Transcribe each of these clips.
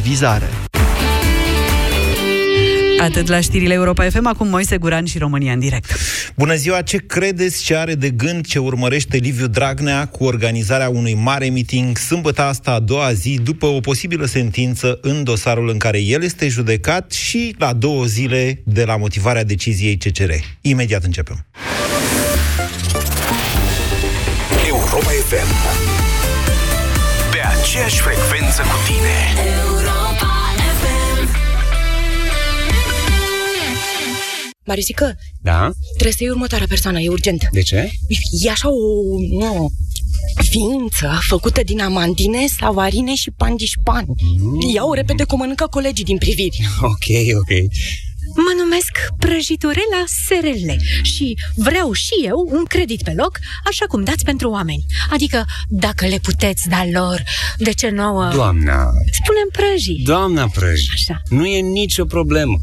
televizare. Atât la știrile Europa FM, acum Moise Guran și România în direct. Bună ziua! Ce credeți ce are de gând ce urmărește Liviu Dragnea cu organizarea unui mare meeting sâmbătă asta a doua zi după o posibilă sentință în dosarul în care el este judecat și la două zile de la motivarea deciziei CCR? Imediat începem. Europa FM Pe aceeași frecvență cu tine Marisică, Da? trebuie să iei următoarea persoană, e urgent. De ce? E așa o... o ființă făcută din amandine, savarine și pandișpan. Mm. Ia-o repede că o mănâncă colegii din priviri. Ok, ok. Mă numesc Prăjiturela SRL și vreau și eu un credit pe loc, așa cum dați pentru oameni. Adică, dacă le puteți da lor, de ce nouă... Doamna, Spunem prăjii. doamna Prăj, Așa. nu e nicio problemă.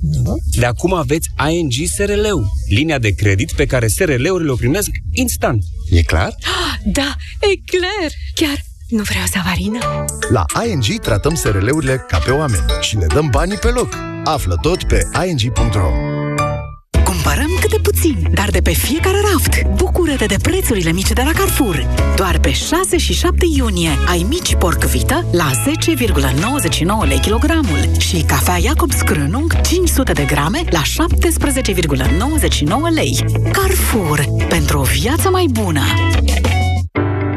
De acum aveți ING SRL-ul, linia de credit pe care SRL-urile o primesc instant. E clar? Da, e clar. Chiar nu vreau savarină. La ING tratăm SRL-urile ca pe oameni și le dăm banii pe loc. Află tot pe ing.ro Cumpărăm câte puțin, dar de pe fiecare raft. Bucură-te de prețurile mici de la Carrefour. Doar pe 6 și 7 iunie ai mici porc vită la 10,99 lei kilogramul și cafea Iacob Scrânung 500 de grame la 17,99 lei. Carrefour. Pentru o viață mai bună.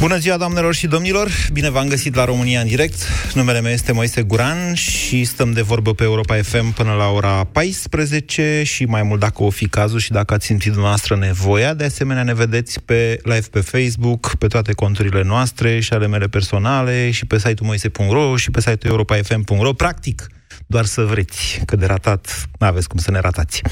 Bună ziua, doamnelor și domnilor! Bine v-am găsit la România în direct. Numele meu este Moise Guran și stăm de vorbă pe Europa FM până la ora 14 și mai mult dacă o fi cazul și dacă ați simțit dumneavoastră nevoia. De asemenea, ne vedeți pe live pe Facebook, pe toate conturile noastre și ale mele personale și pe site-ul moise.ro și pe site-ul europafm.ro. Practic, doar să vreți, că de ratat n-aveți cum să ne ratați.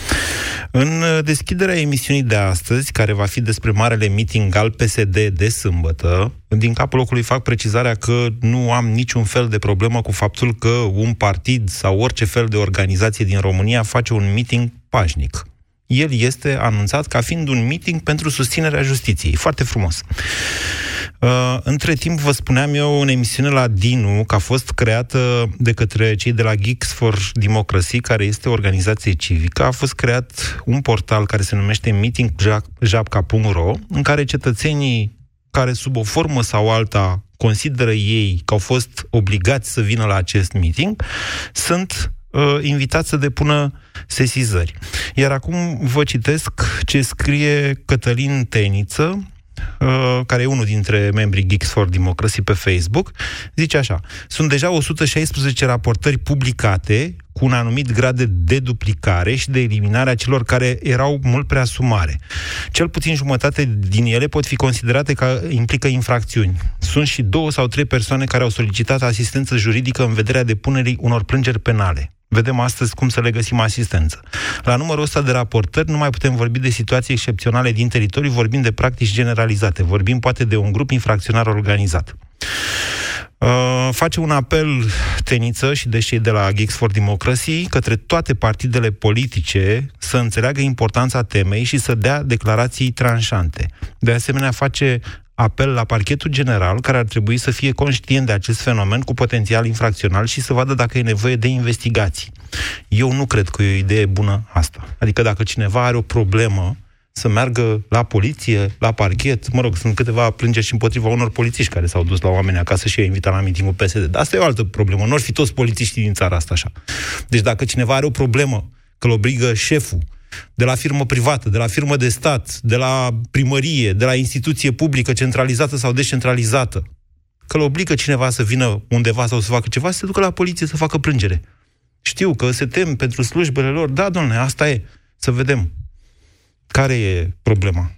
În deschiderea emisiunii de astăzi, care va fi despre marele meeting al PSD de sâmbătă, din capul locului fac precizarea că nu am niciun fel de problemă cu faptul că un partid sau orice fel de organizație din România face un meeting pașnic. El este anunțat ca fiind un meeting pentru susținerea justiției. Foarte frumos. Uh, între timp, vă spuneam eu în emisiune la Dinu că a fost creată de către cei de la Geeks for Democracy, care este o organizație civică, a fost creat un portal care se numește meetingjapca.ro, în care cetățenii care sub o formă sau alta consideră ei că au fost obligați să vină la acest meeting, sunt uh, invitați să depună sesizări. Iar acum vă citesc ce scrie Cătălin Teniță, uh, care e unul dintre membrii Geeks for Democracy pe Facebook, zice așa, sunt deja 116 raportări publicate cu un anumit grad de deduplicare și de eliminare a celor care erau mult prea sumare. Cel puțin jumătate din ele pot fi considerate că implică infracțiuni. Sunt și două sau trei persoane care au solicitat asistență juridică în vederea depunerii unor plângeri penale. Vedem astăzi cum să le găsim asistență. La numărul ăsta de raportări nu mai putem vorbi de situații excepționale din teritoriu, vorbim de practici generalizate, vorbim poate de un grup infracționar organizat. Uh, face un apel teniță și deși de la Geeks for Democracy către toate partidele politice să înțeleagă importanța temei și să dea declarații tranșante. De asemenea, face apel la parchetul general, care ar trebui să fie conștient de acest fenomen cu potențial infracțional și să vadă dacă e nevoie de investigații. Eu nu cred că e o idee bună asta. Adică dacă cineva are o problemă, să meargă la poliție, la parchet. Mă rog, sunt câteva plângeri și împotriva unor polițiști care s-au dus la oameni acasă și i-au invitat la mitingul PSD. Dar asta e o altă problemă. Nu ar fi toți polițiștii din țara asta așa. Deci dacă cineva are o problemă, că îl obligă șeful, de la firmă privată, de la firmă de stat, de la primărie, de la instituție publică centralizată sau descentralizată, că îl obligă cineva să vină undeva sau să facă ceva, să se ducă la poliție să facă plângere. Știu că se tem pentru slujbele lor. Da, domnule, asta e. Să vedem. Care e problema?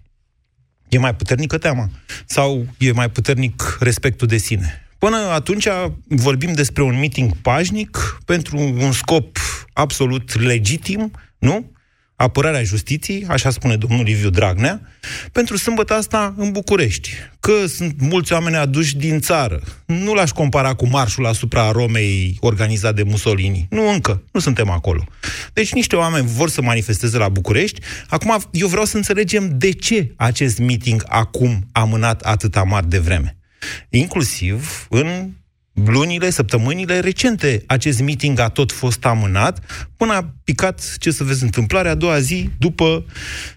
E mai puternică teama? Sau e mai puternic respectul de sine? Până atunci vorbim despre un meeting pașnic pentru un scop absolut legitim, nu? Apărarea justiției, așa spune domnul Liviu Dragnea, pentru sâmbătă asta în București. Că sunt mulți oameni aduși din țară. Nu l-aș compara cu marșul asupra Romei organizat de Mussolini. Nu încă, nu suntem acolo. Deci niște oameni vor să manifesteze la București. Acum eu vreau să înțelegem de ce acest meeting acum amânat atâta mari de vreme. Inclusiv în lunile, săptămânile recente acest meeting a tot fost amânat până a picat, ce să vezi, întâmplarea a doua zi după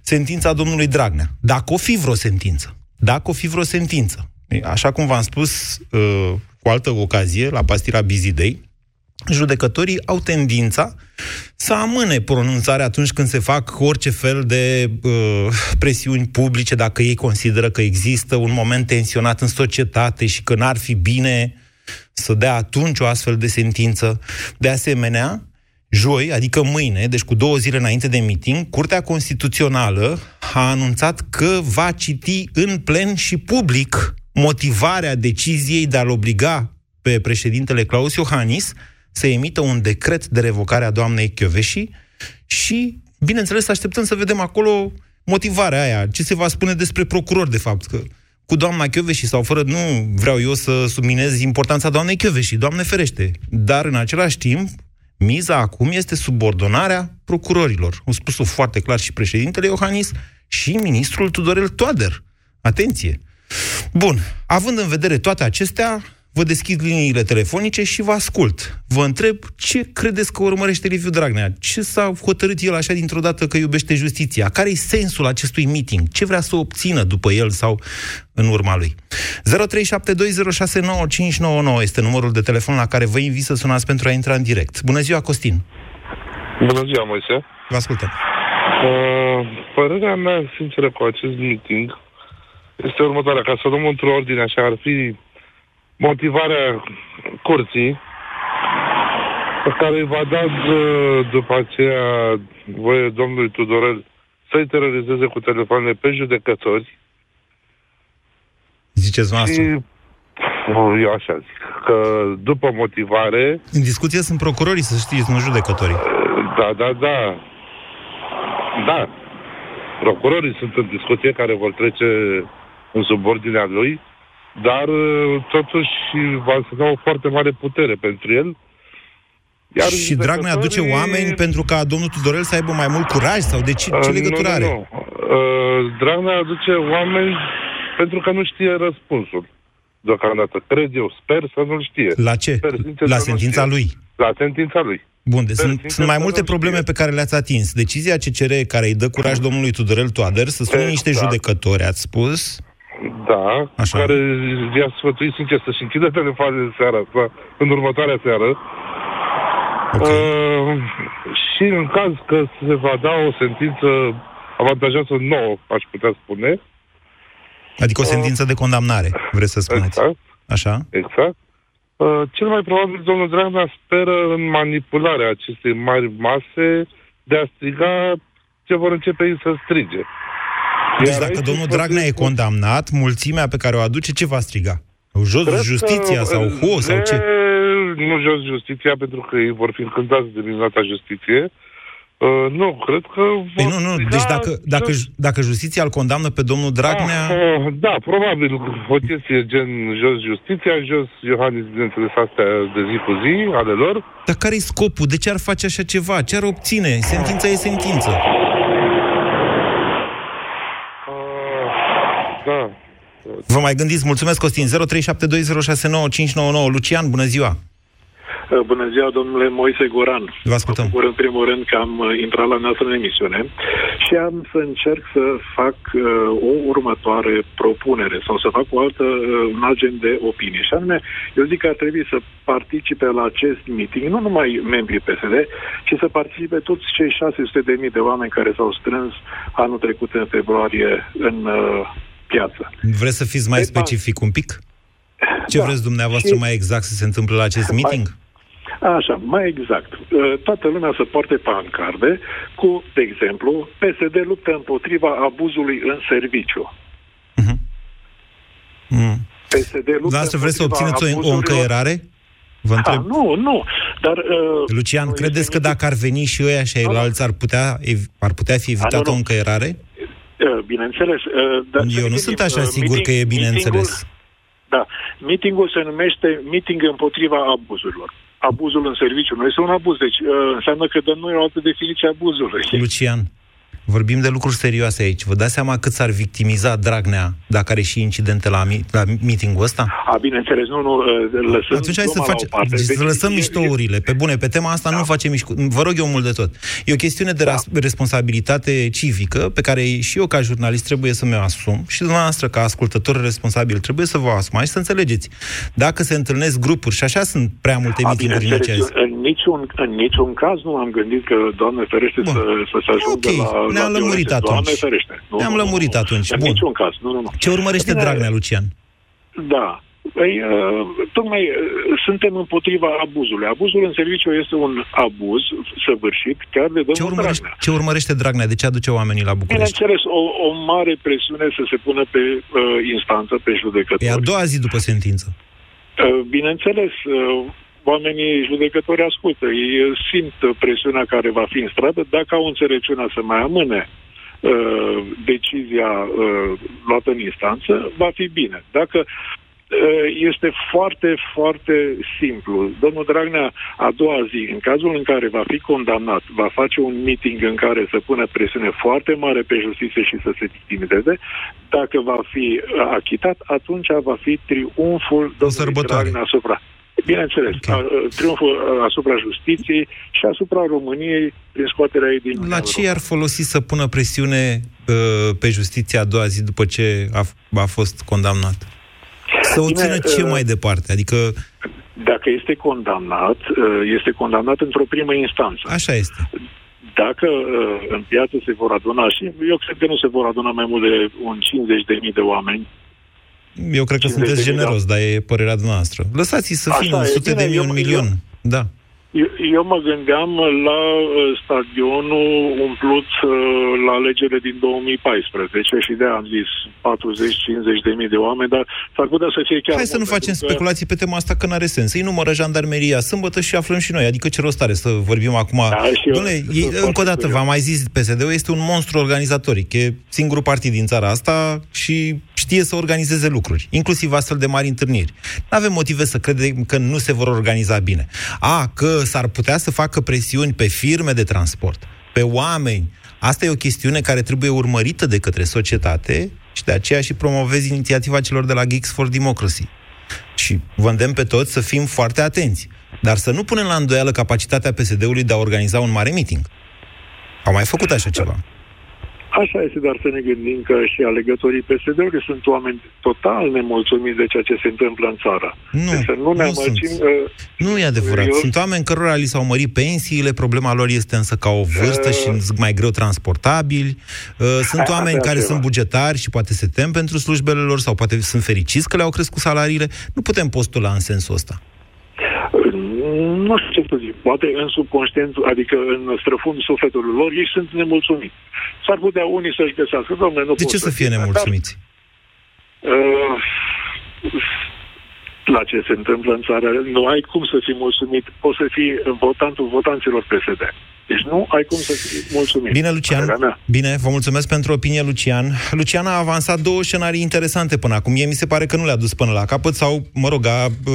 sentința domnului Dragnea. Dacă o fi vreo sentință. Dacă o fi vreo sentință. Așa cum v-am spus uh, cu altă ocazie, la pastira Bizidei, judecătorii au tendința să amâne pronunțarea atunci când se fac orice fel de uh, presiuni publice, dacă ei consideră că există un moment tensionat în societate și că n-ar fi bine să dea atunci o astfel de sentință. De asemenea, joi, adică mâine, deci cu două zile înainte de meeting, Curtea Constituțională a anunțat că va citi în plen și public motivarea deciziei de a-l obliga pe președintele Claus Iohannis să emită un decret de revocare a doamnei Chioveși și, bineînțeles, așteptăm să vedem acolo motivarea aia, ce se va spune despre procuror, de fapt, că cu doamna Chioveși sau fără, nu vreau eu să subminez importanța doamnei Chioveși, doamne ferește. Dar în același timp, miza acum este subordonarea procurorilor. Au spus-o foarte clar și președintele Iohannis și ministrul Tudorel Toader. Atenție! Bun, având în vedere toate acestea, vă deschid liniile telefonice și vă ascult. Vă întreb ce credeți că urmărește Liviu Dragnea? Ce s-a hotărât el așa dintr-o dată că iubește justiția? Care e sensul acestui meeting? Ce vrea să obțină după el sau în urma lui? 0372069599 este numărul de telefon la care vă invit să sunați pentru a intra în direct. Bună ziua, Costin! Bună ziua, Moise! Vă ascultăm! Uh, părerea mea, sinceră, cu acest meeting este următoarea. Ca să luăm într-o ordine așa, ar fi motivarea curții, pe care îi va da după aceea voie domnului Tudorel să-i terorizeze cu telefoanele pe judecători. Ziceți noastră? Și, eu așa zic, că după motivare... În discuție sunt procurorii, să știți, nu judecătorii. Da, da, da. Da. Procurorii sunt în discuție care vor trece în subordinea lui dar uh, totuși va însemna o foarte mare putere pentru el. Iar și Dragnea aduce oameni pentru ca domnul Tudorel să aibă mai mult curaj? Sau de ce, ce uh, legătură are? Nu, nu. Uh, Dragnea aduce oameni pentru că nu știe răspunsul. Deocamdată. Cred eu, sper să nu știe. La ce? Sper, la sentința lui? La sentința lui. Bun, deci sunt, sunt mai multe probleme știe. pe care le-ați atins. Decizia CCR care îi dă curaj domnului Tudorel Toader să sune exact. niște judecători, ați spus, da, Așa. care i-a sfătuit sincer să-și închidă telefoanele seara asta, în următoarea seară. Okay. Uh, și în caz că se va da o sentință avantajoasă nouă, aș putea spune. Adică o uh, sentință uh, de condamnare, vreți să spuneți. Exact. Așa? Exact. Uh, cel mai probabil, domnul Dragnea speră în manipularea acestei mari mase de a striga ce vor începe ei să strige. Deci dacă domnul Dragnea e condamnat, mulțimea pe care o aduce, ce va striga? Jos Cred justiția sau ho sau ce? Nu jos justiția, pentru că ei vor fi încântați de minunata justiție. Uh, nu, cred că... Ei, nu, nu, deci dacă, dacă, dacă justiția îl condamnă pe domnul Dragnea... Ah, uh, da, probabil o chestie gen jos justiția, jos Iohannis, bineînțeles, astea de zi cu zi, ale lor. Dar care e scopul? De ce ar face așa ceva? Ce ar obține? Sentința e sentință. Da. Vă mai gândiți, mulțumesc, Costin. 0372069599. Lucian, bună ziua! Uh, bună ziua, domnule Moise Goran. Vă ascultăm. Mă în primul rând că am uh, intrat la noastră în emisiune și am să încerc să fac uh, o următoare propunere sau să fac o altă, uh, un alt gen de opinie. Și anume, eu zic că ar trebui să participe la acest meeting, nu numai membrii PSD, ci să participe toți cei 600 de mii de oameni care s-au strâns anul trecut în februarie în uh, piață. Vreți să fiți mai specific un pic? Ce da. vreți dumneavoastră și... mai exact să se întâmple la acest meeting? Mai Așa, mai exact. Uh, toată lumea să poarte pancarde cu, de exemplu, PSD luptă împotriva abuzului în serviciu. Mhm. Mm. PSD luptă Dar să vreți să împotriva obțineți o, o abuzurilor- încăierare? Vă Ha, întreb. nu, nu. Dar, uh, Lucian, credeți că dacă ar veni și ăia și ailalți ar putea, ev- ar putea fi evitată nu, nu. o încăierare? Uh, bineînțeles... Uh, dar să Eu ne nu gândim, sunt așa uh, sigur că e meeting- bineînțeles. meeting-ul- Da. Meetingul se numește meeting împotriva abuzurilor. Abuzul în serviciu nu este un abuz, deci uh, înseamnă că dăm noi o altă definiție a abuzului. Lucian, vorbim de lucruri serioase aici. Vă dați seama cât s-ar victimiza Dragnea dacă are și incidente la, mi- la meetingul ăsta? A, bineînțeles, nu, nu, uh, lăsăm Atunci hai să, gluma la face, o parte. să Deci, lăsăm e- miștourile. Pe bune, pe tema asta da. nu facem mișcu... Vă rog eu mult de tot. E o chestiune de ras- responsabilitate civică pe care și eu ca jurnalist trebuie să mi-o asum și dumneavoastră ca ascultător responsabil trebuie să vă asumați și să înțelegeți. Dacă se întâlnesc grupuri, și așa sunt prea multe A, mitinguri în bineînțeles, acest... eu în niciun, în niciun caz nu am gândit că, Doamne ferește, să, să se ajungă Ok, la, ne-am la lămurit violențe. Doamne atunci. ferește. Nu, Ne-am nu, nu, lămurit nu. atunci. În Bun. niciun caz. Nu, nu, nu. Ce urmărește Bine, Dragnea, Lucian? Da. Păi, uh, tocmai uh, suntem împotriva abuzului. Abuzul în serviciu este un abuz săvârșit chiar de Ce domnul urmărește, Dragnea. ce urmărește Dragnea? De ce aduce oamenii la București? Bineînțeles, o, o mare presiune să se pună pe uh, instanță, pe judecători. E a doua zi după sentință. Uh, Bineînțeles, uh, oamenii judecători ascultă. Ei uh, simt uh, presiunea care va fi în stradă. Dacă au înțelepciunea să mai amâne uh, decizia uh, luată în instanță, va fi bine. Dacă uh, este foarte, foarte simplu. Domnul Dragnea, a doua zi, în cazul în care va fi condamnat, va face un meeting în care să pună presiune foarte mare pe justiție și să se victimizeze. Dacă va fi uh, achitat, atunci va fi triumful domnului sărbătoare. Dragnea asupra Bineînțeles, okay. triumful uh, asupra justiției și asupra României prin scoaterea ei din La Uniunea ce i-ar folosi să pună presiune uh, pe justiția a doua zi după ce a, a fost condamnat? Să o Bine, țină ce uh, mai departe? Adică, Dacă este condamnat, uh, este condamnat într-o primă instanță. așa este. Dacă uh, în piață se vor aduna și eu cred că nu se vor aduna mai mult de un 50.000 de oameni, Eu cred că 50 sunteți de mii, generos, dar e părerea dumneavoastră. Lăsați-i să Așa fie e, sute bine, de mii, eu- un eu- milion. Da. Eu, eu mă gândeam la uh, stadionul umplut uh, la alegerile din 2014 și de am zis 40-50 de mii de oameni, dar s-ar putea să fie chiar Hai să nu mult, facem pentru că- speculații pe tema asta, că n-are sens. Îi numără jandarmeria sâmbătă și aflăm și noi. Adică ce rost are să vorbim acum? Da, și eu Dom'le, sunt ei, foarte încă o dată, curios. v-am mai zis, PSD-ul este un monstru organizatoric. E singurul partid din țara asta și știe să organizeze lucruri, inclusiv astfel de mari întâlniri. Nu avem motive să credem că nu se vor organiza bine. A, că s-ar putea să facă presiuni pe firme de transport, pe oameni. Asta e o chestiune care trebuie urmărită de către societate și de aceea și promovez inițiativa celor de la Geeks for Democracy. Și vă îndemn pe toți să fim foarte atenți. Dar să nu punem la îndoială capacitatea PSD-ului de a organiza un mare meeting. Au mai făcut așa ceva. Așa este, dar să ne gândim că și alegătorii PSD-ului sunt oameni total nemulțumiți de ceea ce se întâmplă în țară. Nu, deci să nu ne nu amăgim... sunt. uh, Nu e adevărat. Eu- Sunt oameni cărora li s-au mărit pensiile, problema lor este însă ca o vârstă și sunt mai greu transportabili. Uh, Sunt Asta oameni e care altceva. sunt bugetari și poate se tem pentru slujbele lor sau poate sunt fericiți că le-au crescut salariile. Nu putem postula în sensul ăsta. Nu știu ce să zic. Poate în subconștientul, adică în străfundul sufletului lor, ei sunt nemulțumiți. S-ar putea unii să-și găsească, domnule, nu De pot ce să fie zic, nemulțumiți? Dar, uh, la ce se întâmplă în țară, nu ai cum să fii mulțumit. Poți să fii votantul votanților PSD. Deci nu ai cum să fii mulțumit. Bine, Lucian. Părerea mea. Bine, vă mulțumesc pentru opinie, Lucian. Lucian a avansat două scenarii interesante până acum. Mie mi se pare că nu le-a dus până la capăt sau, mă rog, a, uh,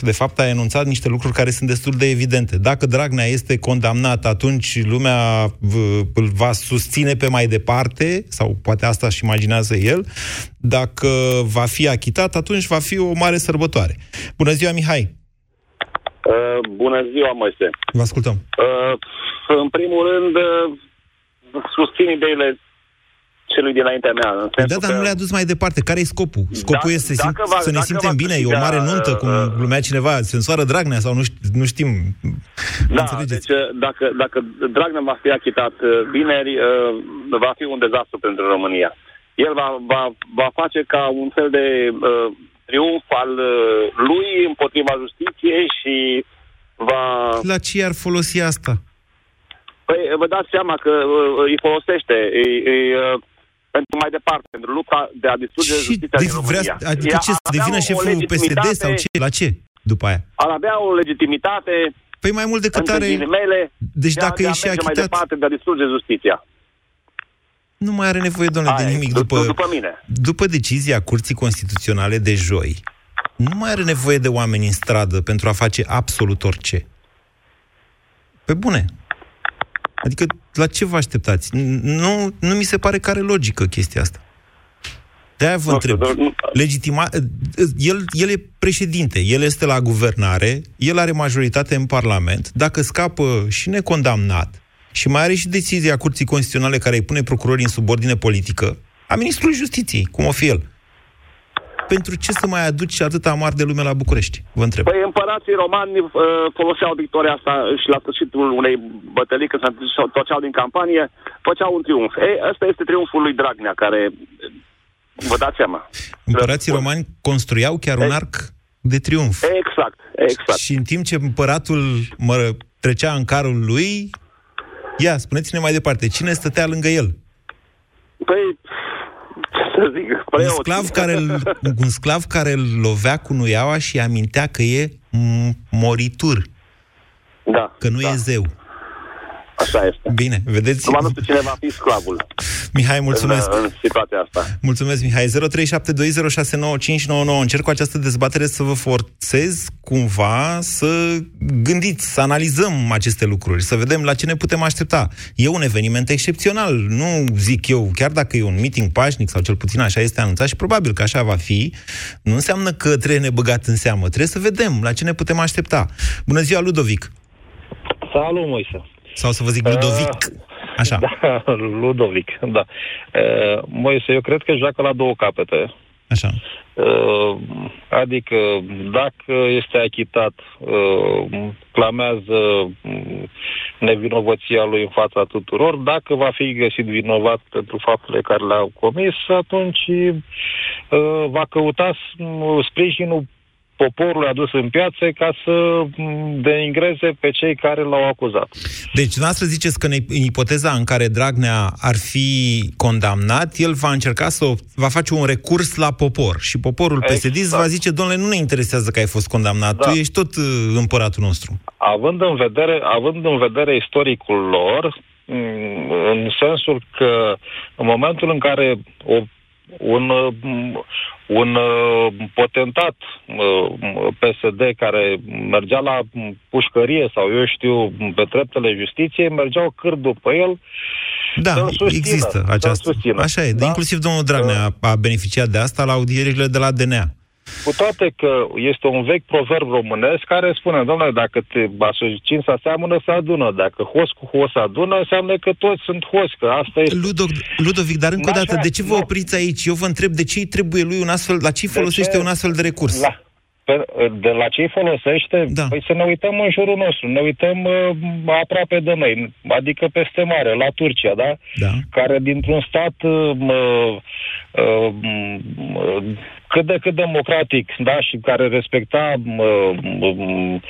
de fapt a enunțat niște lucruri care sunt destul de evidente. Dacă Dragnea este condamnat, atunci lumea v- îl va susține pe mai departe, sau poate asta își imaginează el. Dacă va fi achitat, atunci va fi o mare sărbătoare. Bună ziua, Mihai! Uh, bună ziua, Moise. Vă ascultăm. Uh, în primul rând, uh, susțin ideile celui dinaintea mea. În Da, sensul dar că nu le-a dus mai departe. Care e scopul? Scopul Da- este să, sim- dacă va- să ne dacă simțem va bine, e o câștiga, mare nuntă, cum uh, glumea cineva, sensoară Dragnea sau nu, ști, nu știm. Da, Înțelegeți? deci uh, dacă, dacă Dragnea va fi achitat uh, vineri, uh, va fi un dezastru pentru România. El va, va, va face ca un fel de uh, triumf al uh, lui împotriva justiției și va... La ce i-ar folosi asta? Păi vă dați seama că uh, îi folosește, îi, îi, uh, pentru mai departe, pentru lupta de a distruge Și justiția de, din vrea, România. adică Ea ce, să ar avea devină o șeful PSD legitimitate- sau ce? La ce? După aia. Ar avea o legitimitate Păi mai mult decât între are... ghilimele, Deci de a, dacă de a e și merge mai achitat, departe, de a distruge justiția. nu mai are nevoie, domnule, de Aia e, nimic. du- După, după mine. după decizia Curții Constituționale de joi, nu mai are nevoie de oameni în stradă pentru a face absolut orice. Pe bune. Adică, la ce vă așteptați? N- Nu, nu mi se pare că are logică chestia asta. De-aia vă Nu știu, întreb. dar nu- Legitima... El, el e președinte, el este la guvernare, el are majoritate în Parlament. Dacă scapă și necondamnat și mai are și decizia Curții Constituționale care îi pune procurorii în subordine politică, a Ministrului Justiției, cum o fi el. Pentru ce să mai aduci atâta mari de lume la București? Vă întreb. Păi împărații romani uh, foloseau victoria asta și la sfârșitul unei bătălii, când se întorceau din campanie, făceau un triumf. Ei, ăsta este triumful lui Dragnea, care, vă dați seama. Împărații romani construiau chiar un arc de triumf. Exact, exact. Și în timp ce împăratul mă, trecea în carul lui, ia, spuneți-ne mai departe, cine stătea lângă el? Păi, ce să zic, Un preoții. sclav, care îl, un sclav care îl lovea cu nuiaua și amintea că e m- moritur, Da, că nu da, e zeu. Așa este. Bine, vedeți? Numai nu știu cine va fi sclavul Mihai, mulțumesc. în, în situația asta. Mulțumesc, Mihai. 0372069599. Încerc cu această dezbatere să vă forțez cumva să gândiți, să analizăm aceste lucruri, să vedem la ce ne putem aștepta. E un eveniment excepțional, nu zic eu, chiar dacă e un meeting pașnic sau cel puțin așa este anunțat și probabil că așa va fi, nu înseamnă că trebuie nebăgat în seamă. Trebuie să vedem la ce ne putem aștepta. Bună ziua, Ludovic! Salut, Moise. Sau să vă zic Ludovic. Așa. Da, Ludovic, da. Uh, Moise, eu cred că joacă la două capete. Așa. Uh, adică, dacă este achitat, uh, clamează mm, nevinovăția lui în fața tuturor. Dacă va fi găsit vinovat pentru faptele care le-au comis, atunci uh, va căuta s- sprijinul poporului adus în piață ca să mm, denigreze pe cei care l-au acuzat. Deci, dumneavoastră ziceți că în ipoteza în care Dragnea ar fi condamnat, el va încerca să o- va face un recurs la popor și poporul Exact. PSD va zice, domnule, nu ne interesează că ai fost condamnat, Da. tu ești tot uh, împăratul nostru. având în vedere, având în vedere istoricul lor, m, în sensul că în momentul în care o, un, m, un uh, potentat m, PSD care mergea la m, pușcărie sau eu știu pe treptele justiției, mergeau câr după el Da, să-l susțină, există să-l această. susțină. Așa e. Da? Inclusiv domnul Dragnea a beneficiat de asta la audierile de la DNA. Cu toate că este un vechi proverb românesc care spune, domnule, dacă te asocin să seamănă, să adună. Dacă hos cu hos adună, înseamnă că toți sunt hos, că asta este. Ludovic, Ludovic dar încă o Așa, dată, de ce vă nu. opriți aici? Eu vă întreb de ce îi trebuie lui un astfel, la ce îi folosește ce? un astfel de recurs? La, pe, de la ce îi folosește? Da. Păi să ne uităm în jurul nostru, ne uităm uh, aproape de noi, adică peste mare, la Turcia, da? Da. Care dintr-un stat uh, uh, uh, uh, cât de cât democratic, da, și care respecta uh, uh,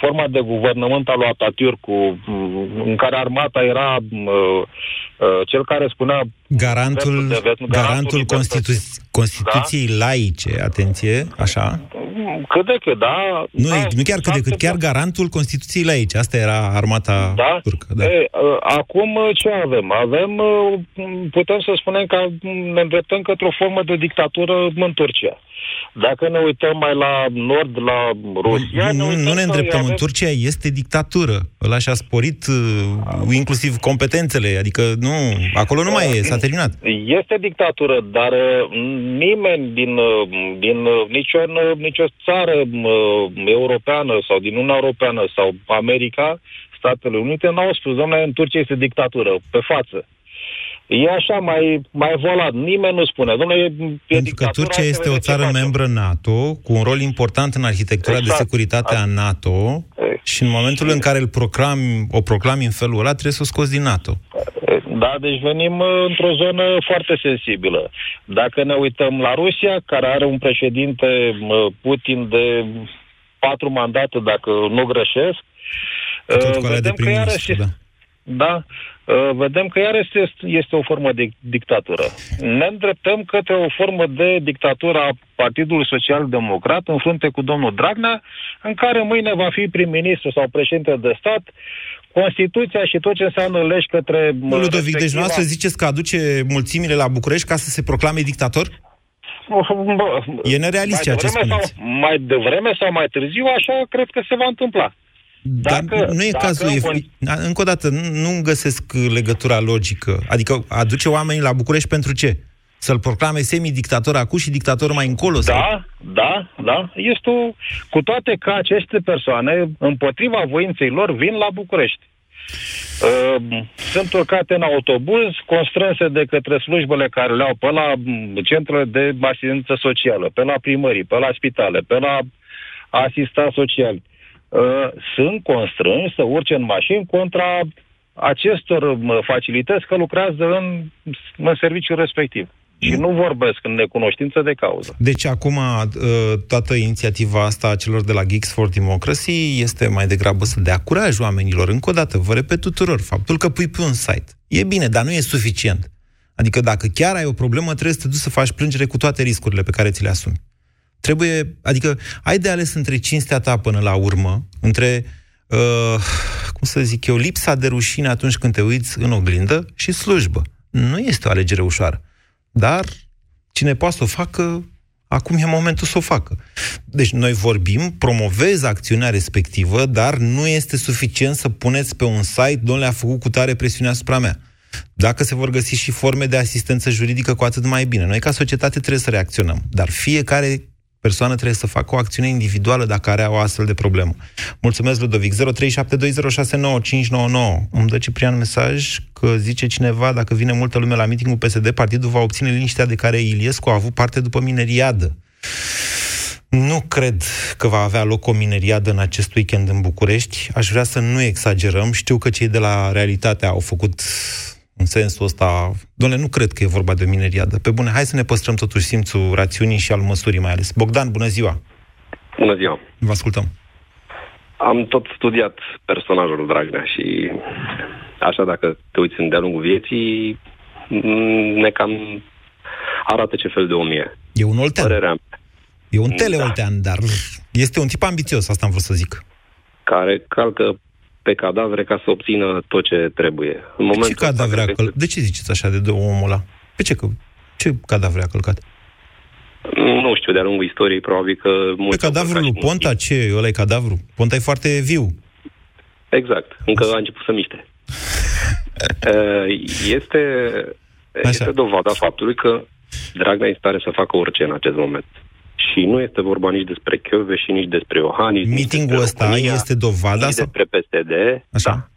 forma de guvernământ al lui Atatürk, cu, uh, în care armata era uh, uh, cel care spunea Garantul, dreptul de veto, garantul libertății. Constitu- Constituției laice, atenție, așa? Cât de cât, da. Nu, da, nu chiar cât de cât, chiar garantul Constituției laice. Asta era armata Da? turcă. Da. E, uh, acum uh, ce avem? Avem, uh, putem să spunem că ne îndreptăm către o formă de dictatură în Turcia. Dacă ne uităm mai la nord, la Rusia... Nu, uităm nu ne că îndreptăm. avem- În Turcia este dictatură. Ăla și-a sporit uh, inclusiv competențele. Adică nu, acolo nu mai e, s-a terminat. Este dictatură, dar uh, nimeni din, uh, din uh, nicio, nicio țară uh, europeană sau din Uniunea Europeană sau America, Statele Unite, n-au spus, domnule, în Turcia este dictatură, pe față. E așa, mai, mai volat. Nimeni nu spune. Domnule, e, e Pentru că dictatura, Turcia hai să este vedem o ce țară facem. membră NATO, cu un rol important în arhitectura de Exact. securitate a NATO și în momentul în care îl proclami, o proclami în felul ăla, trebuie să o scoți din NATO. Da, deci venim uh, într-o zonă foarte sensibilă. Dacă ne uităm la Rusia, care are un președinte uh, Putin de patru mandate, dacă nu greșesc, Tot Uh, cu alea de vedem că iarăși, prim-ministru, da. da, uh, vedem că iarăși este, este o formă de dictatură. Ne îndreptăm către o formă de dictatură a Partidului Social Democrat în frunte cu domnul Dragnea, în care mâine va fi prim-ministru sau președinte de stat, Constituția și tot ce înseamnă legi către... Bă, Ludovic, deci noastră ziceți că aduce mulțimile la București ca să se proclame dictator? E nerealist ceea ce spuneți. Sau, mai devreme sau mai târziu, așa cred că se va întâmpla. Dar Dacă- nu e dacă cazul. în E, con- Da, încă o dată, nu, nu găsesc legătura logică. Adică aduce oamenii la București pentru ce? Să-l proclame semi-dictator acum și dictator mai încolo? sau? Da, da, da. Este o... Cu toate că aceste persoane, împotriva voinței lor, vin la București. Uh, sunt urcate în autobuz, constrânse de către slujbele care le au pe la m, centrele de asistență socială, pe la primării, pe la spitale, pe la asistați sociali. Uh, sunt constrânși să urce în mașini contra acestor m, facilități că lucrează în, în serviciul respectiv. Și nu vorbesc în necunoștință de cauză. Deci acum uh, toată inițiativa asta a celor de la Geeks for Democracy este mai degrabă să dea curaj oamenilor. Încă o dată, vă repet tuturor, faptul că pui pe un site e bine, dar nu e suficient. Adică dacă chiar ai o problemă, trebuie să te duci să faci plângere cu toate riscurile pe care ți le asumi. Trebuie, adică ai de ales între cinstea ta până la urmă, între, uh, cum să zic eu, lipsa de rușine atunci când te uiți în oglindă și slujbă. Nu este o alegere ușoară. Dar cine poate să o facă, acum e momentul să o facă. Deci noi vorbim, promovez acțiunea respectivă, dar nu este suficient să puneți pe un site, domnule, a făcut cu tare presiune asupra mea. Dacă se vor găsi și forme de asistență juridică, cu atât mai bine. Noi, ca societate, trebuie să reacționăm. Dar fiecare persoană trebuie să facă o acțiune individuală dacă are o astfel de problemă. Mulțumesc, Ludovic. 0372069599. Îmi dă Ciprian mesaj că zice cineva, dacă vine multă lume la mitingul PSD, partidul va obține liniștea de care Iliescu a avut parte după mineriadă. Nu cred că va avea loc o mineriadă în acest weekend în București. Aș vrea să nu exagerăm. Știu că cei de la Realitatea au făcut în sensul ăsta... Doamne, nu cred că e vorba de o mineriadă. Pe bune, hai să ne păstrăm totuși simțul rațiunii și al măsurii mai ales. Bogdan, bună ziua! Bună ziua! Vă ascultăm. Am tot studiat personajul Dragnea și așa dacă te uiți în de-a lungul vieții, m, ne cam arată ce fel de om e. E un oltean. Părerea mea, E un teleoltean, dar este un tip ambițios, asta am vrut să zic. care calcă pe cadavre ca să obțină tot ce trebuie. În Ce momentul ăsta, cadavre a cred că călcat? De ce ziceți așa de, de omul ăla? Pe ce, că... ce cadavre a călcat? Nu știu, de-a lungul istoriei, probabil că... Pe mulți au cadavrul călcat lui și Ponta, ce? Ăla e cadavru? Ponta e foarte viu. Exact, încă a început să miște. Uh, este, este dovada faptului că Dragnea este stare să facă orice în acest moment. Și nu este vorba nici despre Chiove și nici despre Iohannis. nici Meetingul despre ăsta România, este dovada nici sau... despre PSD. Așa. Da.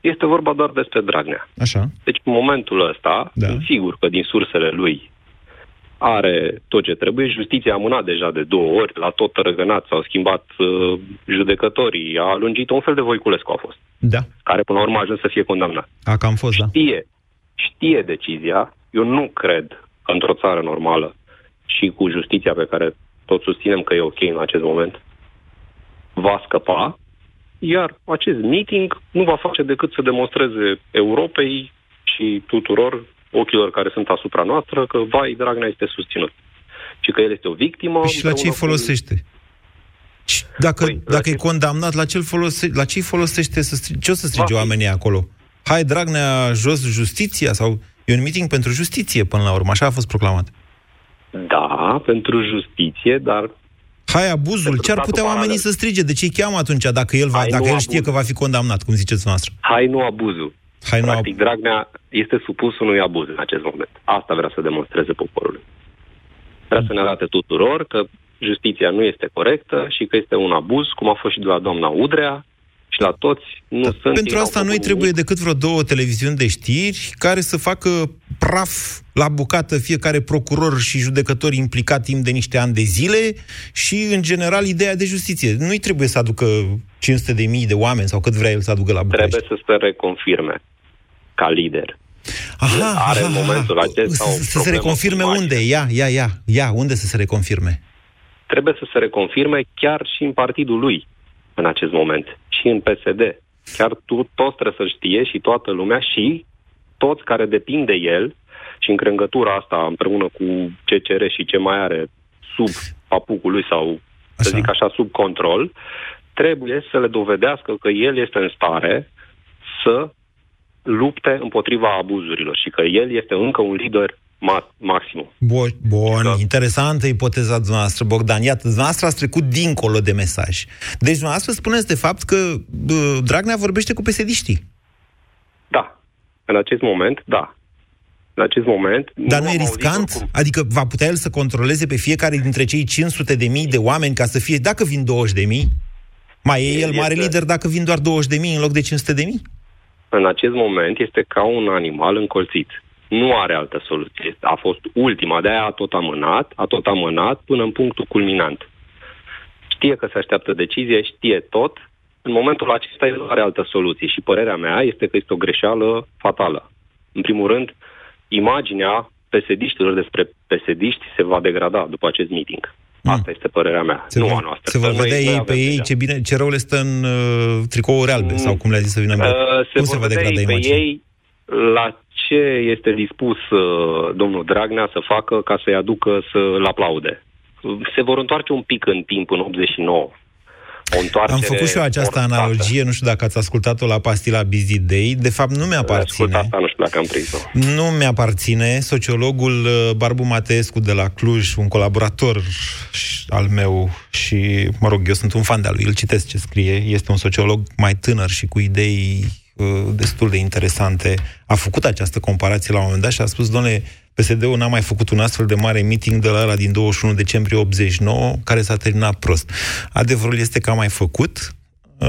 Este vorba doar despre Dragnea. Așa. Deci, în momentul ăsta, da. sunt sigur că din sursele lui are tot ce trebuie. Justiția a amânat deja de două ori, la tot răgănat, s-au schimbat uh, judecătorii, a lungit un fel de Voiculescu a fost, Da. care până la urmă a ajuns să fie condamnat. A cam fost, da. Știe, știe decizia. Eu nu cred că într-o țară normală și cu justiția pe care tot susținem că e ok în acest moment, va scăpa, iar acest meeting nu va face decât să demonstreze Europei și tuturor ochilor care sunt asupra noastră că, vai, Dragnea este susținut. Și că el este o victimă. Păi și la ce îi împreună cu- folosește? Și Dacă, păi, dacă e condamnat, la ce îl folose, la ce îi folosește să stri... ce o să strige oamenii acolo? Hai, Dragnea, jos justiția? Sau e un meeting pentru justiție până la urmă, așa a fost proclamat. Da, pentru justiție, dar Hai, abuzul, Pentru ce ar statul putea oamenii paralel. să strige? De ce îi cheamă atunci, dacă el, va, Hai, dacă nu el știe abuz. că va fi condamnat, cum ziceți noastră? hai nu abuzul. Hai, nu Practic, Dragnea este supus unui abuz în acest moment. Asta vrea să demonstreze poporului. Vrea să ne arate tuturor că justiția nu este corectă și că este un abuz, cum a fost și de la doamna Udrea, și la toți nu sunt... Pentru ei n-au asta nu făcut trebuie nimic. decât vreo două televiziuni de știri care să facă praf la bucată fiecare procuror și judecător implicat timp de niște ani de zile și, în general, ideea de justiție. Nu-i trebuie să aducă 500 de mii de oameni sau cât vrea el să aducă la București. Trebuie să se reconfirme ca lider. Aha, Are în aha, momentul aha. acesta o Să, să se problemă reconfirme cu imaginea. unde? Ia, ia, ia, ia, unde să se reconfirme? Trebuie să se reconfirme chiar și în partidul lui. În acest moment. Și în PSD. Chiar tu toți trebuie să știe și toată lumea și toți care depind de el și încrângătura asta împreună cu ce cere și ce mai are sub papucul lui sau, așa. să zic așa, sub control, trebuie să le dovedească că el este în stare să lupte împotriva abuzurilor și că el este încă un lider ma- maxim. Bun, bun da. interesantă ipoteza dumneavoastră, Bogdan. Iată, dumneavoastră ați trecut dincolo de mesaj. Deci dumneavoastră spuneți de fapt că bă, Dragnea vorbește cu pesediștii. Da. În acest moment, da. În acest moment... Dar nu, nu e riscant? Oricum. Adică va putea el să controleze pe fiecare dintre cei 500 de mii de oameni ca să fie, dacă vin 20 de mii? Mai e el mare este... lider dacă vin doar 20 de mii în loc de 500 de mii? În acest moment este ca un animal încolțit nu are altă soluție. A fost ultima, de-aia a tot amânat, a tot amânat până în punctul culminant. Știe că se așteaptă decizie, știe tot. În momentul acesta el nu are altă soluție și părerea mea este că este o greșeală fatală. În primul rând, imaginea pesediștilor despre pesediști se va degrada după acest meeting. Mm. Asta este părerea mea, se nu vor, a noastră. Se vor vedea ei pe ei ce, bine, ce rău le stă în uh, tricouri albe, mm. sau cum le-a zis să vină uh, se Cum se va degrada ei pe ei la ce este dispus uh, domnul Dragnea să facă ca să-i aducă să-l aplaude. Se vor întoarce un pic în timp, în 89. O Am făcut și eu această ortată. analogie, nu știu dacă ați ascultat-o la pastila Busy Day. De fapt, nu mi-aparține. Asta, nu știu dacă am prins-o. Nu mi-aparține. Sociologul uh, Barbu Mateescu de la Cluj, un colaborator al meu și, mă rog, eu sunt un fan de-al lui, îl citesc ce scrie. Este un sociolog mai tânăr și cu idei Uh, destul de interesante, a făcut această comparație la un moment dat și a spus, doamne, PSD-ul n-a mai făcut un astfel de mare meeting de la ăla din 21 decembrie 89, care s-a terminat prost. Adevărul este că a mai făcut, uh,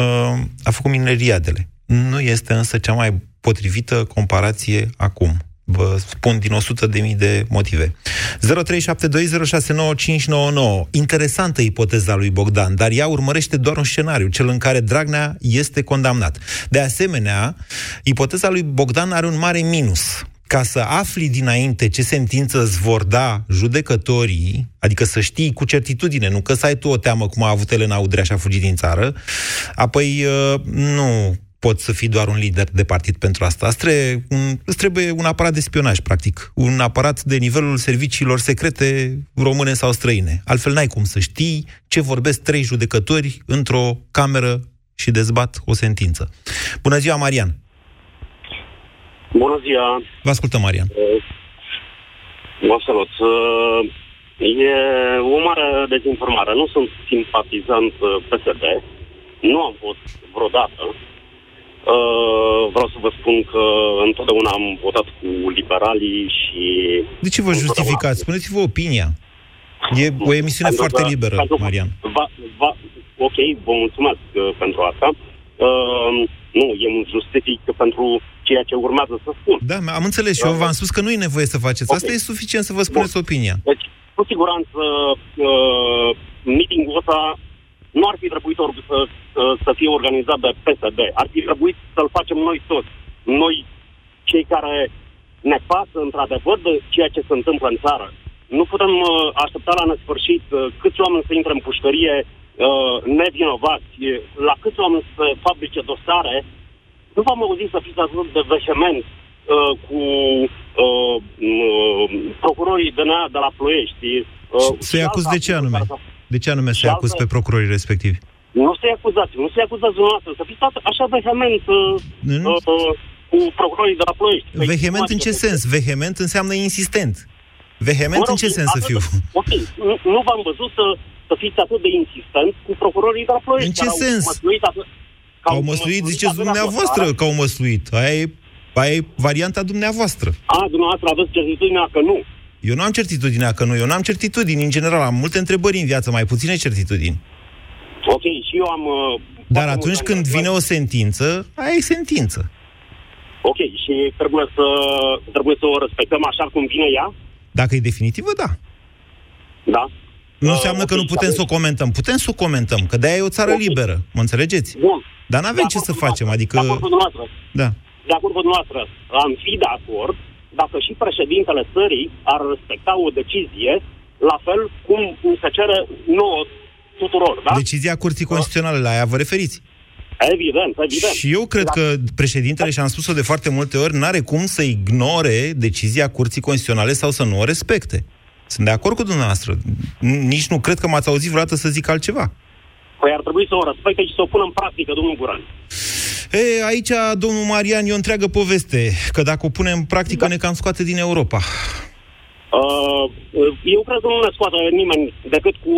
a făcut mineriadele. Nu este însă cea mai potrivită comparație acum. Vă spun din 100 de mii de motive. 0372069599. Interesantă ipoteza lui Bogdan, dar ea urmărește doar un scenariu, cel în care Dragnea este condamnat. De asemenea, ipoteza lui Bogdan are un mare minus ca să afli dinainte ce sentință îți vor da judecătorii, adică să știi cu certitudine, nu că să ai tu o teamă cum a avut Elena Udrea și a fugit din țară, apoi uh, nu poți să fii doar un lider de partid pentru asta. Îți trebuie un, îți trebuie un aparat de spionaj, practic. Un aparat de nivelul serviciilor secrete române sau străine. Altfel n-ai cum să știi ce vorbesc trei judecători într-o cameră și dezbat o sentință. Bună ziua, Marian! Bună ziua! Vă ascultăm, Marian. Vă salut! E o mare dezinformare. Nu sunt simpatizant PSD. Nu am fost vreodată. Uh, vreau să vă spun că întotdeauna am votat cu liberalii și... De ce vă justificați? Spuneți-vă opinia. E o emisiune pentru foarte că, liberă, Marian. Va, va, ok, vă mulțumesc uh, pentru asta. Uh, nu, e un justific pentru ceea ce urmează să spun. Da, am înțeles și eu v-am spus că nu e nevoie să faceți. Okay. Asta e suficient să vă spuneți Bun. opinia. Deci, cu siguranță, uh, meeting-ul ăsta nu ar fi trebuit or- să, să fie organizat de PSD. Ar fi trebuit să-l facem noi toți. Noi, cei care ne pasă într-adevăr de ceea ce se întâmplă în țară. Nu putem uh, aștepta la nesfârșit uh, câți oameni să intre în pușcărie uh, nevinovați, la câți oameni să fabrice dosare. Nu v-am auzit să fiți atât de vehement uh, cu uh, uh, procurorii DNA de la Ploiești. Uh, Să-i acuz de ce anume? De ce anume să-i acuz pe procurorii respectivi? Nu să-i acuzați, nu să-i acuzați dumneavoastră, să fiți așa vehement uh, uh, uh, cu procurorii de la Ploiești. Păi, vehement în ce sens? Vehement înseamnă insistent. Vehement în ce sens să fiu? Ok, nu, nu v-am văzut să, să fiți atât de insistent cu procurorii de la Ploiești. În ce sens? Atât, că au măsluit, ziceți dumneavoastră că au măsluit. Aia e, aia e varianta dumneavoastră. A, dumneavoastră aveți certitudinea că nu. Eu nu am certitudinea că nu, eu nu am certitudini în general, am multe întrebări în viață, mai puține certitudini. Ok, și eu am... Uh, Dar atunci când vine o sentință, aia e sentință. Ok, și trebuie să, trebuie să o respectăm așa cum vine ea? Dacă e definitivă, da. Da. Nu uh, înseamnă okay, că nu putem să o comentăm. Putem să o comentăm, că de-aia e o țară okay. liberă. Mă înțelegeți? Bun. Dar nu avem ce să facem, adică... De acord cu dumneavoastră. Da. De acord cu dumneavoastră. Am fi de acord dacă și președintele țării ar respecta o decizie, la fel cum se cere nouă tuturor, da? Decizia Curții Constituționale, la aia vă referiți? Evident, evident. Și eu cred că președintele, și am spus-o de foarte multe ori, n-are cum să ignore decizia Curții Constituționale sau să nu o respecte. Sunt de acord cu dumneavoastră. Nici nu cred că m-ați auzit vreodată să zic altceva. Păi ar trebui să o respecte și să o pună în practică, domnul Guran. E, aici, domnul Marian, e o întreagă poveste, că dacă o punem în practică, da. ne cam scoate din Europa. Uh, eu cred că nu ne scoate nimeni decât cu,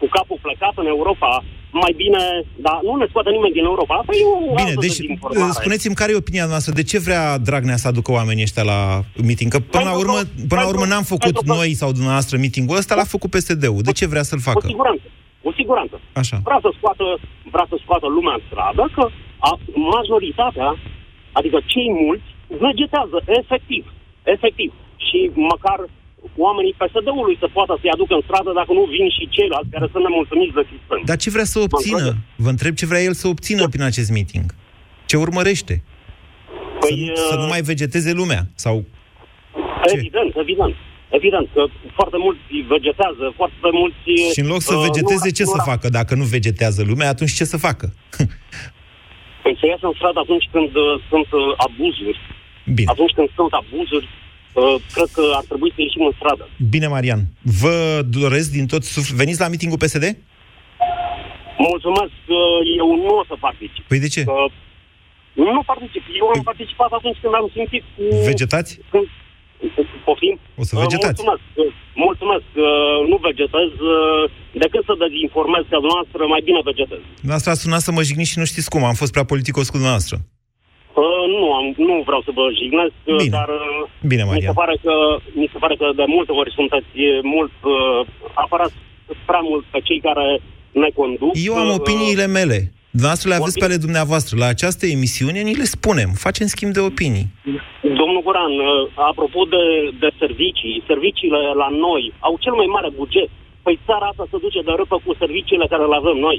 cu capul plecat în Europa. Mai bine, dar nu ne scoate nimeni din Europa. Asta e o Bine, deci spuneți-mi care e opinia noastră. De ce vrea Dragnea să aducă oamenii ăștia la meeting? Că până la urmă, până la urmă n-am făcut noi sau dumneavoastră meetingul ăsta, l-a făcut PSD-ul. De ce vrea să-l facă? Cu siguranță. Cu siguranță. Așa. Vrea să scoată, vrea să scoată lumea în stradă, că a, majoritatea, adică cei mulți, vegetează, efectiv. Efectiv. Și măcar oamenii PSD-ului să poată să-i aducă în stradă dacă nu vin și ceilalți care sunt nemulțumiți de sistem. Dar ce vrea să obțină? Vă întreb ce vrea el să obțină prin acest meeting. Ce urmărește? Păi, să, nu, să nu mai vegeteze lumea? Sau Evident, ce? evident. Evident că foarte mulți vegetează, foarte mulți... Și în loc să uh, vegeteze, ce să facă? Dacă nu vegetează lumea, atunci ce să facă? păi să iasă în stradă atunci când uh, sunt uh, abuzuri. Bine. Atunci când sunt abuzuri, uh, cred că ar trebui să ieșim în stradă. Bine, Marian. Vă doresc din tot sufletul... Veniți la mitingul PSD? Mulțumesc, uh, eu nu o să particip. Păi de ce? Uh, nu particip. Eu am participat atunci când am simțit cu... Vegetați? Când, Poftim? O să vegetați. Mulțumesc. Mulțumesc. Nu vegetez. Decât să dezinformez ca dumneavoastră, mai bine vegetez. Asta a sunat să mă jigniți și nu știți cum. Am fost prea politicos cu dumneavoastră. Uh, nu, am, nu vreau să vă jignesc, Bine. dar Bine, mi, se pare că, mi se pare că de multe ori sunteți mult uh, apărați prea mult pe cei care ne conduc. Eu am opiniile mele. Dumneavoastră le aveți pe ale dumneavoastră. La această emisiune ni le spunem. Facem schimb de opinii. Domnul Guran, apropo de, de servicii, serviciile la noi au cel mai mare buget. Păi țara asta se duce de râpă cu serviciile care le avem noi.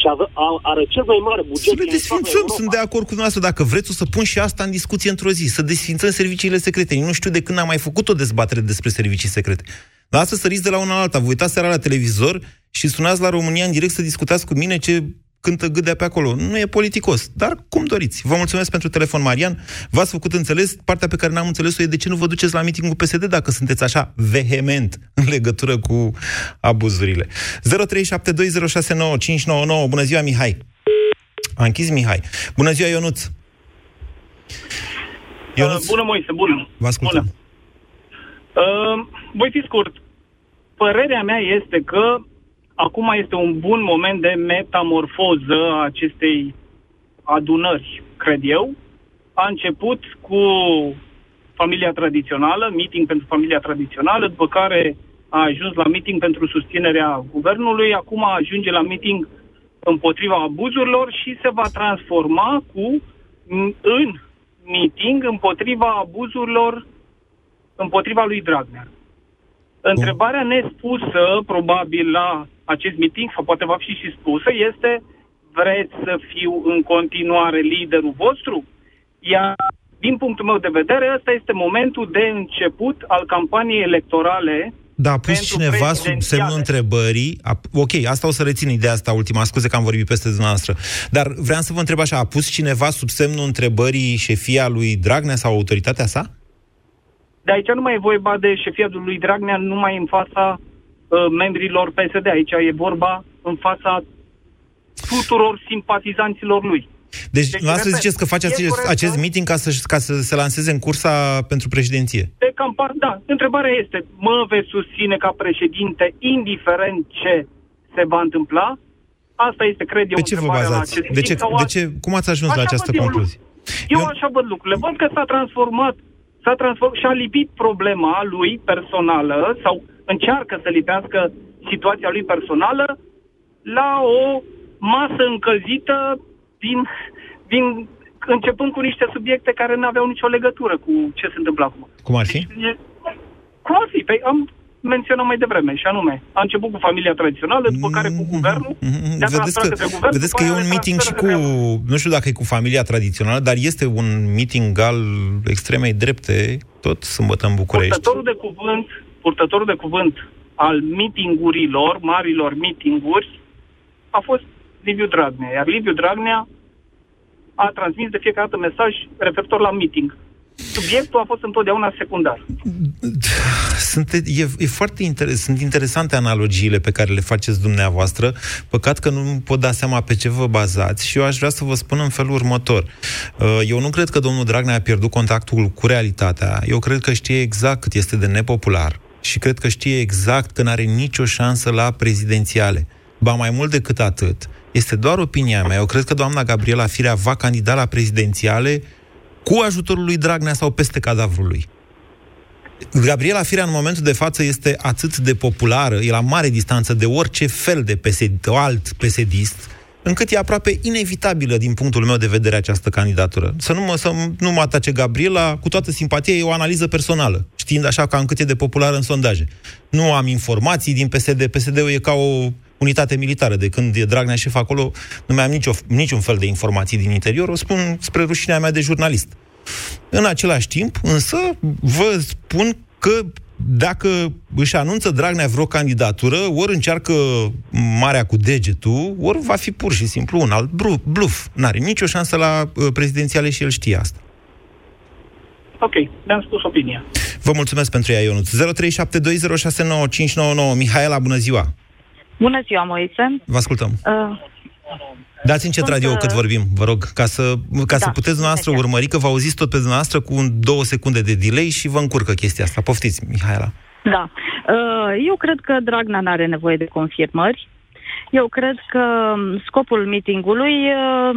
Și ave, are cel mai mare buget. Să le desfințăm, sunt de acord cu dumneavoastră. Dacă vreți, o să pun și asta în discuție într-o zi. Să desfințăm serviciile secrete. Eu nu știu de când am mai făcut o dezbatere despre servicii secrete. Dar asta săriți de la una la alta. Vă uitați seara la televizor și sunați la România în direct să discutați cu mine ce cântă gâdea pe acolo. Nu e politicos, dar cum doriți. Vă mulțumesc pentru telefon, Marian. V-ați făcut înțeles. Partea pe care n-am înțeles-o e de ce nu vă duceți la mitingul PSD dacă sunteți așa vehement în legătură cu abuzurile. 0372069599. Bună ziua, Mihai. A închis Mihai. Bună ziua, Ionuț. Ionuț. Uh, bună, Moise, bună. Vă ascultăm. Bună. Uh, voi fi scurt. Părerea mea este că acum este un bun moment de metamorfoză a acestei adunări, cred eu. A început cu familia tradițională, meeting pentru familia tradițională, după care a ajuns la meeting pentru susținerea guvernului, acum ajunge la meeting împotriva abuzurilor și se va transforma cu în meeting împotriva abuzurilor împotriva lui Dragnea. Întrebarea nespusă, probabil, la acest meeting, sau poate va fi și spusă, este vreți să fiu în continuare liderul vostru? Iar, din punctul meu de vedere, ăsta este momentul de început al campaniei electorale da, a pus cineva sub semnul întrebării. A, ok, asta o să rețin ideea asta ultima, scuze că am vorbit peste dumneavoastră. Dar vreau să vă întreb așa, a pus cineva sub semnul întrebării șefia lui Dragnea sau autoritatea sa? De aici nu mai e vorba de șefia lui Dragnea numai în fața uh, membrilor PSD. Aici e vorba în fața tuturor simpatizanților lui. Deci, deci să ziceți că face acest, acest meeting ca să, ca să se lanseze în cursa pentru președinție? De campar, da. Întrebarea este, mă veți susține ca președinte, indiferent ce se va întâmpla? Asta este, cred eu, de ce vă bazați? De ce, de ce, cum ați ajuns așa la această concluzie? Eu, eu așa văd lucrurile. Văd că s-a transformat s-a transformat și a lipit problema lui personală sau încearcă să lipească situația lui personală la o masă încălzită din, din începând cu niște subiecte care nu aveau nicio legătură cu ce se întâmplă acum. Cum ar fi? Deci, cum ar fi? Păi am menționat mai devreme, și anume, a început cu familia tradițională, după care cu guvernul. Mm-hmm. Vedeți că, guvern, vedeți că e un meeting și cu, nu știu dacă e cu familia tradițională, dar este un meeting al extremei drepte, tot sâmbătă în București. Purtătorul de cuvânt, purtătorul de cuvânt al meetingurilor, marilor meetinguri, a fost Liviu Dragnea, iar Liviu Dragnea a transmis de fiecare dată mesaj referitor la meeting. Subiectul a fost întotdeauna secundar. Sunt, e, e foarte interes, sunt interesante analogiile pe care le faceți dumneavoastră. Păcat că nu pot da seama pe ce vă bazați și eu aș vrea să vă spun în felul următor. Uh, eu nu cred că domnul Dragnea a pierdut contactul cu realitatea. Eu cred că știe exact cât este de nepopular și cred că știe exact că nu are nicio șansă la prezidențiale. Ba mai mult decât atât, este doar opinia mea. Eu cred că doamna Gabriela Firea va candida la prezidențiale cu ajutorul lui Dragnea sau peste cadavrul lui. Gabriela Firea în momentul de față este atât de populară, e la mare distanță de orice fel de PSD, alt pesedist, încât e aproape inevitabilă din punctul meu de vedere această candidatură. Să nu mă, să nu mă atace Gabriela, cu toată simpatia, e o analiză personală, știind așa cam cât e de populară în sondaje. Nu am informații din PSD, PSD-ul e ca o unitate militară. De când e Dragnea șef acolo, nu mai am nicio, niciun fel de informații din interior, o spun spre rușinea mea de jurnalist. În același timp, însă, vă spun că dacă își anunță Dragnea vreo candidatură, ori încearcă marea cu degetul, ori va fi pur și simplu un alt bluff. N-are nicio șansă la uh, prezidențiale și el știe asta. Ok, mi-am spus opinia. Vă mulțumesc pentru ea, Ionuț. 0372069599. Mihaela, bună ziua! Bună ziua, Moise. Vă ascultăm. Uh, Dați încet radio uh, cât vorbim, vă rog, ca să, ca da, să puteți dumneavoastră urmări, că vă auziți tot pe dumneavoastră cu un două secunde de delay și vă încurcă chestia asta. Poftiți, Mihaela. Da. Uh, eu cred că Dragnea nu are nevoie de confirmări. Eu cred că um, scopul meetingului uh,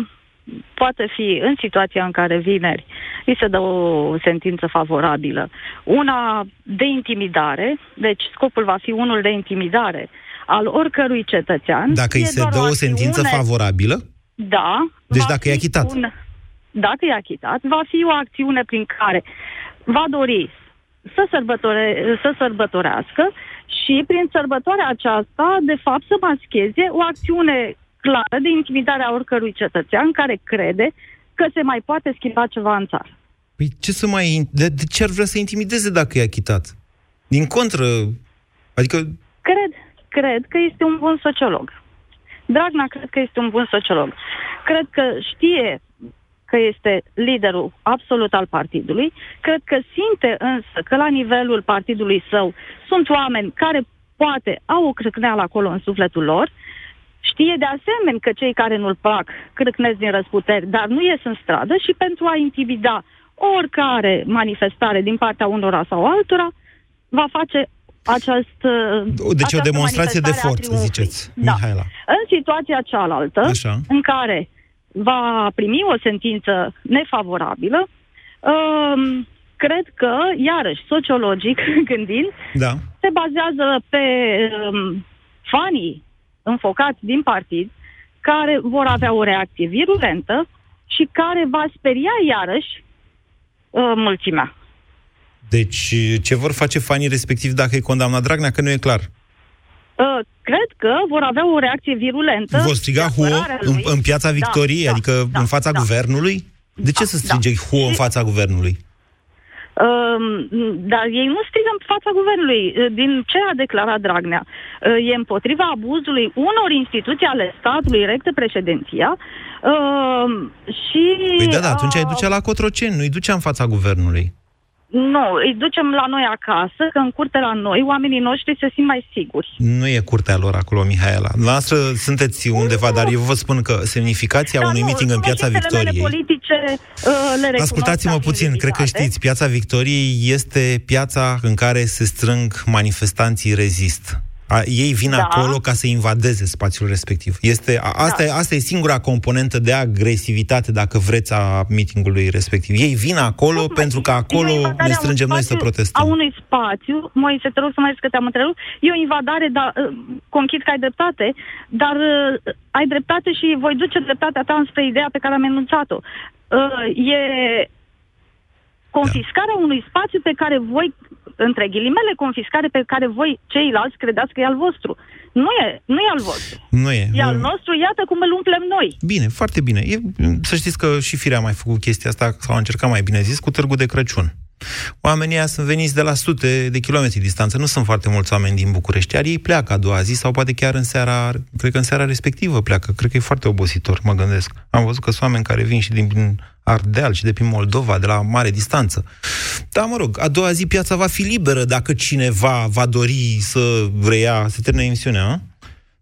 poate fi în situația în care vineri îi se dă o sentință favorabilă. Una de intimidare, deci scopul va fi unul de intimidare al oricărui cetățean. Dacă îi se dă o, sentință favorabilă? Da. Deci dacă e achitat? Un, dacă e achitat, va fi o acțiune prin care va dori să, sărbătore, să sărbătorească și prin sărbătoarea aceasta, de fapt, să mascheze o acțiune clară de intimidare a oricărui cetățean care crede că se mai poate schimba ceva în țară. Păi ce să mai... De, de ce ar vrea să intimideze dacă e achitat? Din contră, adică... Cred, cred că este un bun sociolog. Dragnea cred că este un bun sociolog. Cred că știe că este liderul absolut al partidului. Cred că simte însă că la nivelul partidului său sunt oameni care poate au o crâcneală acolo în sufletul lor. Știe de asemenea că cei care nu-l plac crâcnesc din răsputeri, dar nu ies în stradă și pentru a intimida oricare manifestare din partea unora sau altora, va face această Deci o demonstrație de forță, ziceți, da. Mihaela. În situația cealaltă, Așa. în care va primi o sentință nefavorabilă, um, cred că, iarăși, sociologic gândind, da. se bazează pe um, fanii înfocați din partid, care vor avea o reacție virulentă și care va speria iarăși uh, mulțimea. Deci, ce vor face fanii respectiv dacă e condamnat Dragnea, că nu e clar? Uh, cred că vor avea o reacție virulentă. Vor striga huo în, în piața Victoriei, da, adică da, în fața da, guvernului? De ce da, să strige da. huo în fața guvernului? Uh, dar ei nu strigă în fața guvernului. Uh, din ce a declarat Dragnea? Uh, e împotriva abuzului unor instituții ale statului, recte președinția, uh, și... Păi da, da, atunci uh, îi ducea la Cotroceni, nu îi ducea în fața guvernului. Nu, îi ducem la noi acasă, că în curte la noi oamenii noștri se simt mai siguri. Nu e curtea lor acolo, Mihaela. Noastră sunteți undeva, dar eu vă spun că semnificația da, unui nu, meeting în Piața Victoriei... politice uh, le Ascultați-mă puțin, cred că știți, Piața Victoriei este piața în care se strâng manifestanții rezist. A, ei vin da. acolo ca să invadeze spațiul respectiv. Este, a, asta, da. e, asta e singura componentă de agresivitate, dacă vreți, a meetingului respectiv. Ei vin acolo Cum pentru că acolo ne strângem noi să protestăm. A unui spațiu, Moise, te rog să mai zic că te-am întrerupt, e o invadare, dar uh, conchid că ai dreptate, dar uh, ai dreptate și voi duce dreptatea ta înspre ideea pe care am enunțat-o. Uh, e confiscarea da. unui spațiu pe care voi între ghilimele, confiscare pe care voi, ceilalți, credeți că e al vostru. Nu e, nu e al vostru. Nu e. E al nostru, iată cum îl umplem noi. Bine, foarte bine. E, să știți că și Firea a mai făcut chestia asta, sau a încercat mai bine zis, cu Târgu de Crăciun. Oamenii ăia sunt veniți de la sute de kilometri distanță, nu sunt foarte mulți oameni din București, iar ei pleacă a doua zi sau poate chiar în seara, cred că în seara respectivă pleacă, cred că e foarte obositor, mă gândesc. Am văzut că sunt oameni care vin și din Ardeal și de prin Moldova, de la mare distanță. Dar, mă rog, a doua zi piața va fi liberă dacă cineva va dori să reia, se termină emisiunea, a?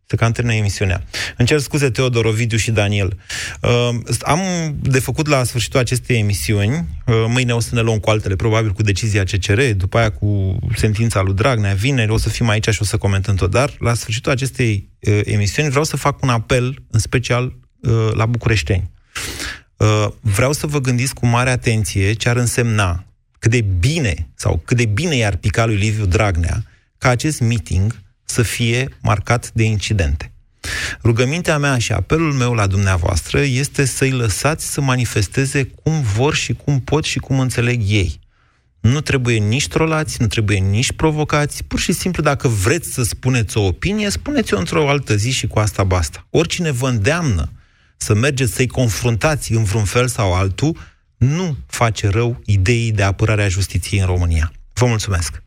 Se cam termină emisiunea. Îmi cer scuze, Teodor, Ovidiu și Daniel. Uh, am de făcut la sfârșitul acestei emisiuni, uh, mâine o să ne luăm cu altele, probabil cu decizia CCR, după aia cu sentința lui Dragnea, vineri o să fim aici și o să comentăm tot, dar la sfârșitul acestei uh, emisiuni vreau să fac un apel, în special uh, la bucureșteni. Uh, vreau să vă gândiți cu mare atenție ce ar însemna cât de bine sau cât de bine i-ar pica lui Liviu Dragnea ca acest meeting să fie marcat de incidente. Rugămintea mea și apelul meu la dumneavoastră este să-i lăsați să manifesteze cum vor și cum pot și cum înțeleg ei. Nu trebuie nici trolați, nu trebuie nici provocați, pur și simplu dacă vreți să spuneți o opinie, spuneți-o într-o altă zi și cu asta basta. Oricine vă îndeamnă să mergeți să-i confruntați în vreun fel sau altul, nu face rău ideii de apărare a justiției în România. Vă mulțumesc!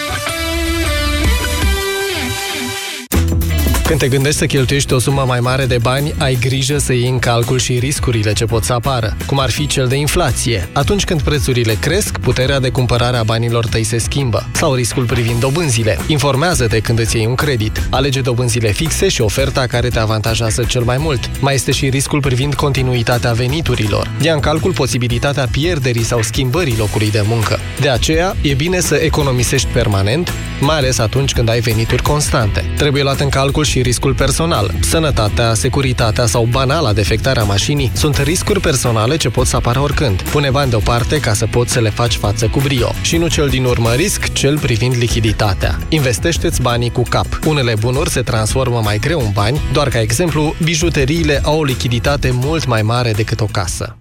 Când te gândești să cheltuiești o sumă mai mare de bani, ai grijă să iei în calcul și riscurile ce pot să apară, cum ar fi cel de inflație. Atunci când prețurile cresc, puterea de cumpărare a banilor tăi se schimbă. Sau riscul privind dobânzile. Informează-te când îți iei un credit. Alege dobânzile fixe și oferta care te avantajează cel mai mult. Mai este și riscul privind continuitatea veniturilor. Ia în calcul posibilitatea pierderii sau schimbării locului de muncă. De aceea, e bine să economisești permanent, mai ales atunci când ai venituri constante. Trebuie luat în calcul și riscul personal. Sănătatea, securitatea sau banala defectarea mașinii sunt riscuri personale ce pot să apară oricând. Pune bani deoparte ca să poți să le faci față cu brio. Și nu cel din urmă risc, cel privind lichiditatea. Investește-ți banii cu cap. Unele bunuri se transformă mai greu în bani, doar ca exemplu, bijuteriile au o lichiditate mult mai mare decât o casă.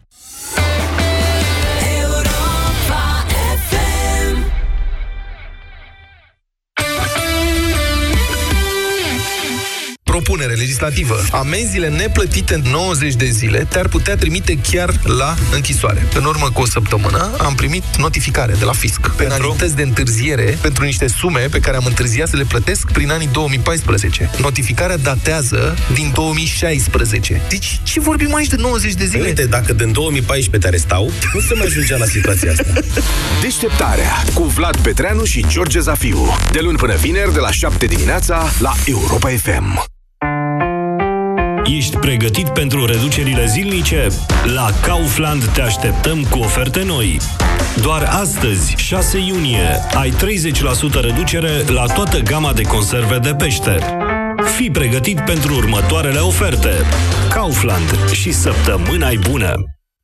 Propunere legislativă. Amenziile neplătite în 90 de zile te-ar putea trimite chiar la închisoare. În urmă cu o săptămână am primit notificare de la fisc. Penalități de întârziere pentru niște sume pe care am întârziat să le plătesc prin anii 2014. Notificarea datează din 2016. Deci ce vorbim aici de 90 de zile? Uite, dacă din 2014 te arestau, nu se mai ajungea la situația asta. Deșteptarea cu Vlad Petreanu și George Zafiu. De luni până vineri, de la 7 dimineața, la Europa FM. Ești pregătit pentru reducerile zilnice? La Kaufland te așteptăm cu oferte noi. Doar astăzi, 6 iunie, ai 30% reducere la toată gama de conserve de pește. Fii pregătit pentru următoarele oferte. Kaufland și săptămâna bună!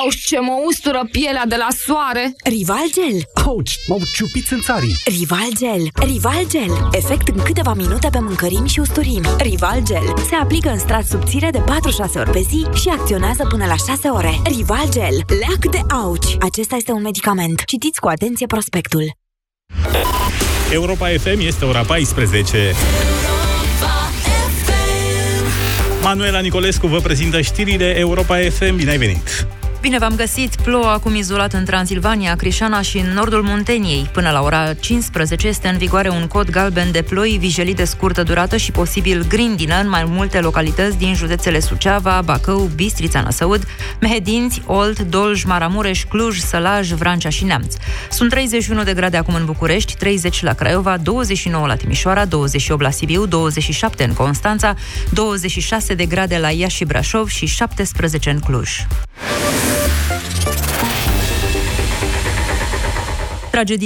Au, ce mă ustură pielea de la soare! Rival Gel. Ouch, m-au ciupit în țarii. Rival Gel. Rival Gel. Efect în câteva minute pe mâncărimi și usturimi. Rival Gel. Se aplică în strat subțire de 4-6 ori pe zi și acționează până la 6 ore. Rival Gel. Leac de auci. Acesta este un medicament. Citiți cu atenție prospectul. Europa FM este ora 14. Manuela Nicolescu vă prezintă știrile Europa FM. Bine ai venit! Bine v-am găsit! Plouă acum izolat în Transilvania, Crișana și în nordul Munteniei. Până la ora 15 este în vigoare un cod galben de ploi, vijelii de scurtă durată și posibil grindină în mai multe localități din județele Suceava, Bacău, Bistrița, Năsăud, Mehedinți, Olt, Dolj, Maramureș, Cluj, Sălaj, Vrancea și Neamț. Sunt 31 de grade acum în București, 30 la Craiova, 29 la Timișoara, 28 la Sibiu, 27 în Constanța, 26 de grade la Iași și Brașov și 17 în Cluj. tragedia